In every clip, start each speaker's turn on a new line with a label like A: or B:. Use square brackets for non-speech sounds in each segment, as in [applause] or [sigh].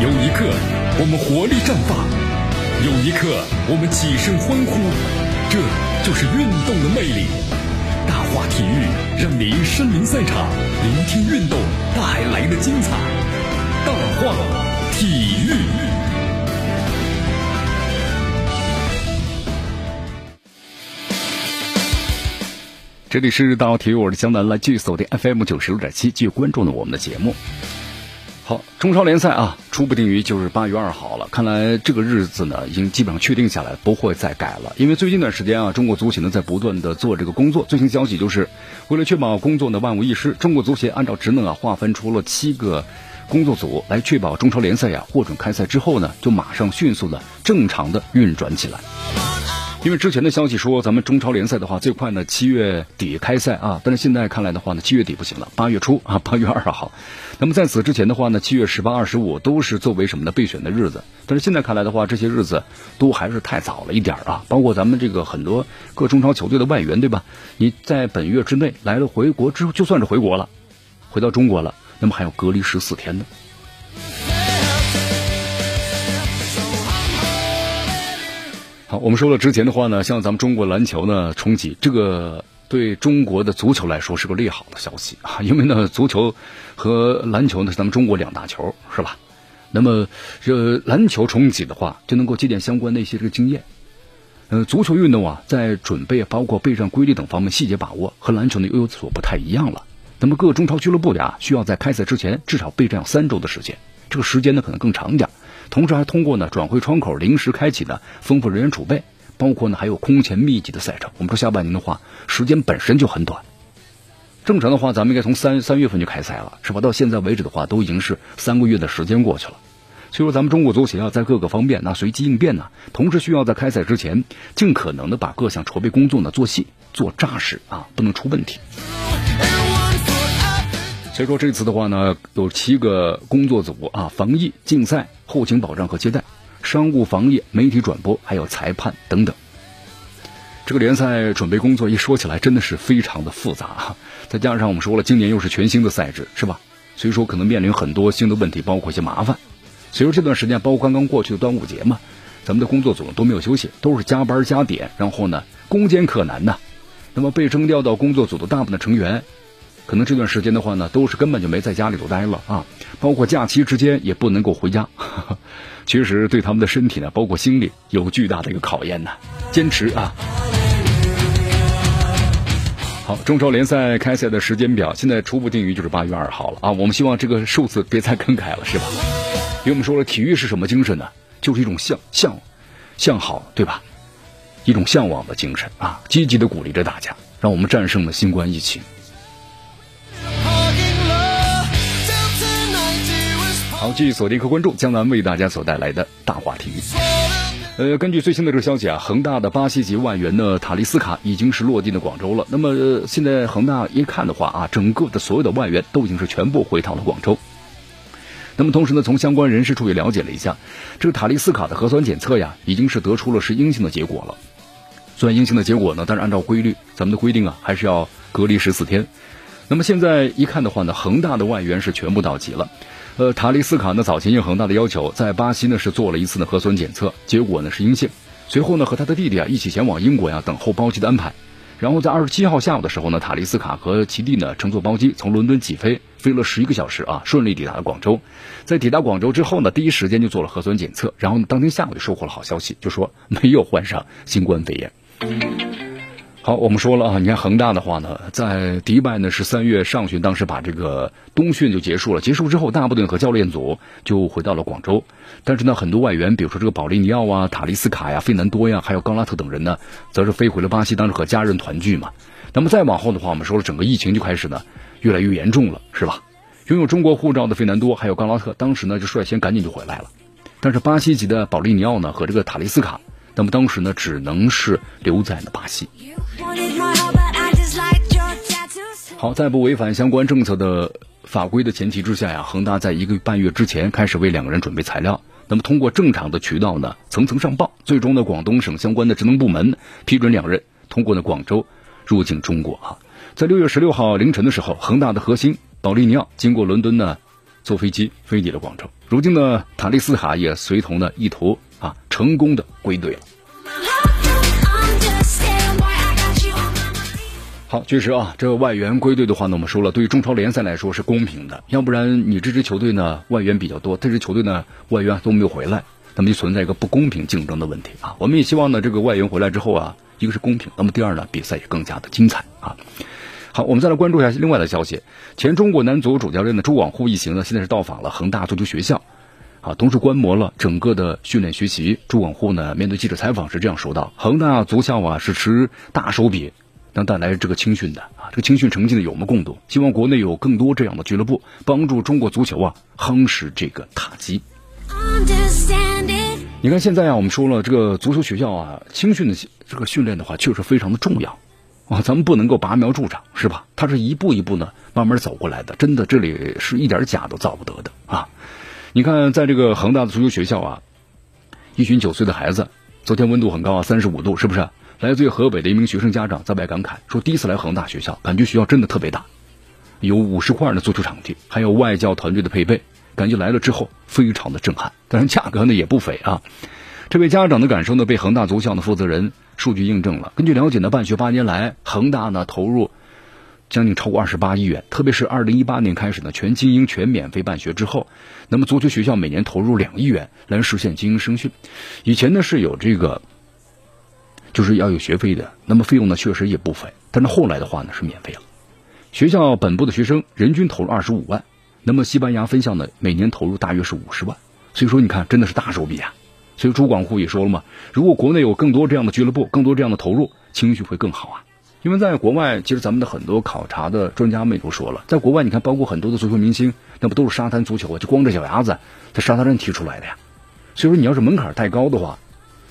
A: 有一刻，我们活力绽放；有一刻，我们起身欢呼。这就是运动的魅力。大话体育让您身临赛场，聆听运动带来的精彩。大话体育。这里是大话体育，我是江南，来继续锁定 FM 九十六点七，继续关注呢我们的节目。好，中超联赛啊，初步定于就是八月二号了。看来这个日子呢，已经基本上确定下来，不会再改了。因为最近一段时间啊，中国足协呢在不断的做这个工作。最新消息就是，为了确保工作呢万无一失，中国足协按照职能啊，划分出了七个工作组，来确保中超联赛呀获准开赛之后呢，就马上迅速的正常的运转起来。因为之前的消息说，咱们中超联赛的话，最快呢七月底开赛啊，但是现在看来的话呢，七月底不行了，八月初啊，[laughs] 八月二号。那么在此之前的话呢，七月十八、二十五都是作为什么呢备选的日子。但是现在看来的话，这些日子都还是太早了一点啊。包括咱们这个很多各中超球队的外援，对吧？你在本月之内来了回国之后，就算是回国了，回到中国了，那么还要隔离十四天呢。好，我们说了之前的话呢，像咱们中国篮球呢冲击，这个对中国的足球来说是个利好的消息啊，因为呢足球和篮球呢是咱们中国两大球，是吧？那么这篮球冲击的话，就能够借鉴相关的一些这个经验。呃，足球运动啊，在准备包括备战规律等方面细节把握和篮球呢又有所不太一样了。那么各中超俱乐部呀，需要在开赛之前至少备战三周的时间，这个时间呢可能更长一点。同时还通过呢转会窗口临时开启呢丰富人员储备，包括呢还有空前密集的赛程。我们说下半年的话，时间本身就很短。正常的话，咱们应该从三三月份就开赛了，是吧？到现在为止的话，都已经是三个月的时间过去了。所以说，咱们中国足协啊，在各个方面那随机应变呢，同时需要在开赛之前，尽可能的把各项筹备工作呢做细、做扎实啊，不能出问题。[laughs] 所以说这次的话呢，有七个工作组啊，防疫、竞赛、后勤保障和接待、商务防疫、媒体转播，还有裁判等等。这个联赛准备工作一说起来真的是非常的复杂！再加上我们说了，今年又是全新的赛制，是吧？所以说可能面临很多新的问题，包括一些麻烦。所以说这段时间，包括刚刚过去的端午节嘛，咱们的工作组都没有休息，都是加班加点，然后呢攻坚克难呐。那么被征调到工作组的大部分的成员。可能这段时间的话呢，都是根本就没在家里头待了啊，包括假期之间也不能够回家，[laughs] 其实对他们的身体呢，包括心理有巨大的一个考验呢。坚持啊！好，中超联赛开赛的时间表现在初步定于就是八月二号了啊。我们希望这个数字别再更改了，是吧？因为我们说了，体育是什么精神呢？就是一种向向向好，对吧？一种向往的精神啊，积极的鼓励着大家，让我们战胜了新冠疫情。好，继续锁定和关注江南为大家所带来的大话题。呃，根据最新的这个消息啊，恒大的巴西籍外援呢塔利斯卡已经是落地的广州了。那么现在恒大一看的话啊，整个的所有的外援都已经是全部回到了广州。那么同时呢，从相关人士处也了解了一下，这个塔利斯卡的核酸检测呀，已经是得出了是阴性的结果了。虽然阴性的结果呢，但是按照规律，咱们的规定啊，还是要隔离十四天。那么现在一看的话呢，恒大的外援是全部到齐了。呃，塔利斯卡呢早前应恒大的要求，在巴西呢是做了一次的核酸检测，结果呢是阴性。随后呢和他的弟弟啊一起前往英国呀等候包机的安排。然后在二十七号下午的时候呢，塔利斯卡和其弟呢乘坐包机从伦敦起飞，飞了十一个小时啊，顺利抵达了广州。在抵达广州之后呢，第一时间就做了核酸检测，然后当天下午就收获了好消息，就说没有患上新冠肺炎。好，我们说了啊，你看恒大的话呢，在迪拜呢是三月上旬，当时把这个冬训就结束了。结束之后，大部队和教练组就回到了广州。但是呢，很多外援，比如说这个保利尼奥啊、塔利斯卡呀、费南多呀，还有冈拉特等人呢，则是飞回了巴西，当时和家人团聚嘛。那么再往后的话，我们说了，整个疫情就开始呢越来越严重了，是吧？拥有中国护照的费南多还有冈拉特，当时呢就率先赶紧就回来了。但是巴西籍的保利尼奥呢和这个塔利斯卡。那么当时呢，只能是留在了巴西。好，在不违反相关政策的法规的前提之下呀，恒大在一个半月之前开始为两个人准备材料。那么通过正常的渠道呢，层层上报，最终呢，广东省相关的职能部门批准两人通过呢广州入境中国啊。在六月十六号凌晨的时候，恒大的核心保利尼奥经过伦敦呢坐飞机飞抵了广州。如今呢，塔利斯卡也随同呢一图啊成功的归队了。好，确实啊，这个外援归队的话呢，我们说了，对于中超联赛来说是公平的。要不然你这支球队呢外援比较多，这支球队呢外援都没有回来，那么就存在一个不公平竞争的问题啊。我们也希望呢这个外援回来之后啊，一个是公平，那么第二呢比赛也更加的精彩啊。好，我们再来关注一下另外的消息，前中国男足主教练的朱广沪一行呢，现在是到访了恒大足球学校，啊，同时观摩了整个的训练学习。朱广沪呢面对记者采访时这样说道：“恒大足校啊是持大手笔。”能带来这个青训的啊，这个青训成绩呢有目共睹。希望国内有更多这样的俱乐部，帮助中国足球啊夯实这个塔基。你看现在啊，我们说了这个足球学校啊，青训的这个训练的话，确实非常的重要啊。咱们不能够拔苗助长，是吧？它是一步一步呢慢慢走过来的，真的这里是一点假都造不得的啊。你看，在这个恒大的足球学校啊，一群九岁的孩子，昨天温度很高啊，三十五度，是不是？来自于河北的一名学生家长在外感慨说：“第一次来恒大学校，感觉学校真的特别大，有五十块的足球场地，还有外教团队的配备，感觉来了之后非常的震撼。当然价格呢也不菲啊。”这位家长的感受呢被恒大足校的负责人数据印证了。根据了解呢，办学八年来，恒大呢投入将近超过二十八亿元，特别是二零一八年开始呢全精英全免费办学之后，那么足球学校每年投入两亿元来实现精英升训。以前呢是有这个。就是要有学费的，那么费用呢确实也不菲，但是后来的话呢是免费了。学校本部的学生人均投入二十五万，那么西班牙分校呢每年投入大约是五十万，所以说你看真的是大手笔啊。所以朱广沪也说了嘛，如果国内有更多这样的俱乐部，更多这样的投入，情绪会更好啊。因为在国外，其实咱们的很多考察的专家们也都说了，在国外你看，包括很多的足球明星，那不都是沙滩足球啊，就光着脚丫子在沙滩上踢出来的呀。所以说你要是门槛太高的话，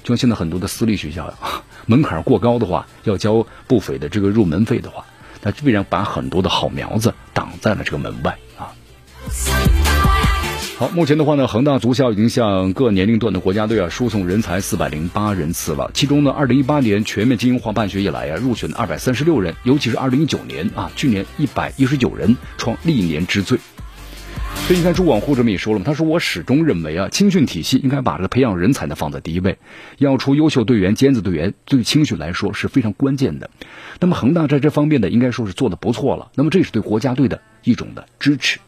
A: 就像现在很多的私立学校呀。门槛过高的话，要交不菲的这个入门费的话，那必然把很多的好苗子挡在了这个门外啊。好，目前的话呢，恒大足校已经向各年龄段的国家队啊输送人才四百零八人次了。其中呢，二零一八年全面精英化办学以来啊，入选二百三十六人，尤其是二零一九年啊，去年一百一十九人，创历年之最。所以你看，朱广沪这么也说了嘛，他说我始终认为啊，青训体系应该把这个培养人才呢放在第一位，要出优秀队员、尖子队员，对青训来说是非常关键的。那么恒大在这方面呢，应该说是做的不错了。那么这是对国家队的一种的支持。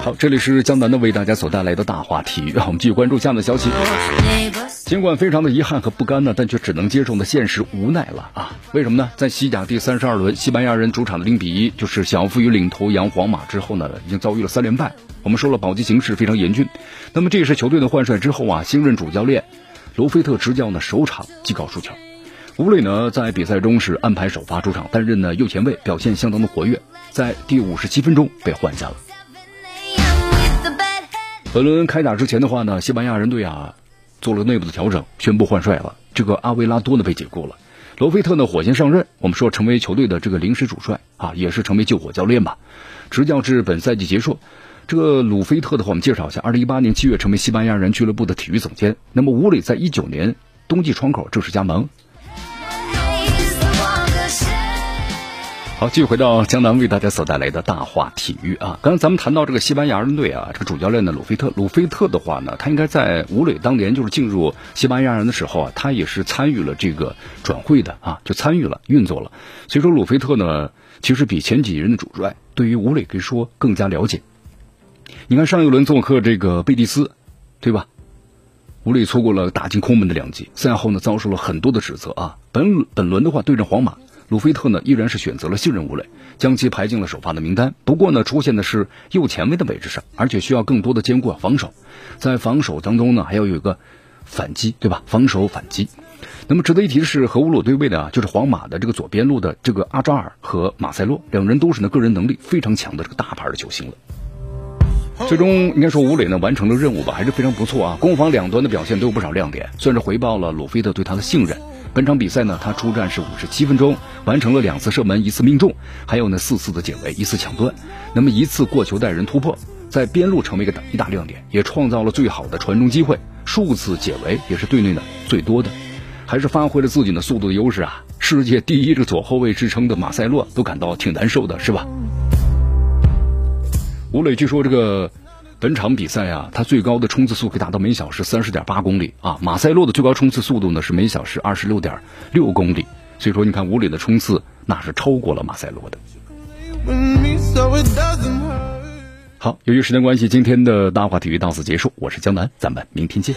A: 好，这里是江南的为大家所带来的大话题，让 [laughs] 我们继续关注下面的消息。尽管非常的遗憾和不甘呢，但却只能接受的现实无奈了啊！为什么呢？在西甲第三十二轮，西班牙人主场的零比一就是小负于领头羊皇马之后呢，已经遭遇了三连败。我们说了，保级形势非常严峻。那么这也是球队的换帅之后啊，新任主教练罗菲特执教呢首场即告输球。吴磊呢在比赛中是安排首发出场，担任呢右前卫，表现相当的活跃，在第五十七分钟被换下了。本轮开打之前的话呢，西班牙人队啊。做了内部的调整，宣布换帅了。这个阿维拉多呢被解雇了，罗菲特呢火箭上任。我们说成为球队的这个临时主帅啊，也是成为救火教练吧，执教至本赛季结束。这个鲁菲特的话，我们介绍一下：二零一八年七月成为西班牙人俱乐部的体育总监。那么吴磊在一九年冬季窗口正式加盟。好，继续回到江南为大家所带来的大话体育啊。刚才咱们谈到这个西班牙人队啊，这个主教练呢鲁菲特，鲁菲特的话呢，他应该在吴磊当年就是进入西班牙人的时候啊，他也是参与了这个转会的啊，就参与了运作了。所以说鲁菲特呢，其实比前几任的主帅对于吴磊可以说更加了解。你看上一轮做客这个贝蒂斯，对吧？吴磊错过了打进空门的良机，赛后呢遭受了很多的指责啊。本本轮的话对阵皇马。鲁菲特呢，依然是选择了信任吴磊，将其排进了首发的名单。不过呢，出现的是右前卫的位置上，而且需要更多的兼顾防守。在防守当中呢，还要有一个反击，对吧？防守反击。那么值得一提的是，和乌鲁对位的啊，就是皇马的这个左边路的这个阿扎尔和马塞洛，两人都是呢个人能力非常强的这个大牌的球星了。最终应该说，吴磊呢完成了任务吧，还是非常不错啊。攻防两端的表现都有不少亮点，算是回报了鲁菲特对他的信任。本场比赛呢，他出战是五十七分钟，完成了两次射门，一次命中，还有呢四次的解围，一次抢断，那么一次过球带人突破，在边路成为一个一大亮点，也创造了最好的传中机会，数次解围也是队内的最多的。还是发挥了自己的速度的优势啊！世界第一这个左后卫之称的马塞洛都感到挺难受的，是吧？吴磊据说这个本场比赛啊，他最高的冲刺速可以达到每小时三十点八公里啊。马塞洛的最高冲刺速度呢是每小时二十六点六公里，所以说你看吴磊的冲刺那是超过了马塞洛的。好，由于时间关系，今天的大话体育到此结束。我是江南，咱们明天见。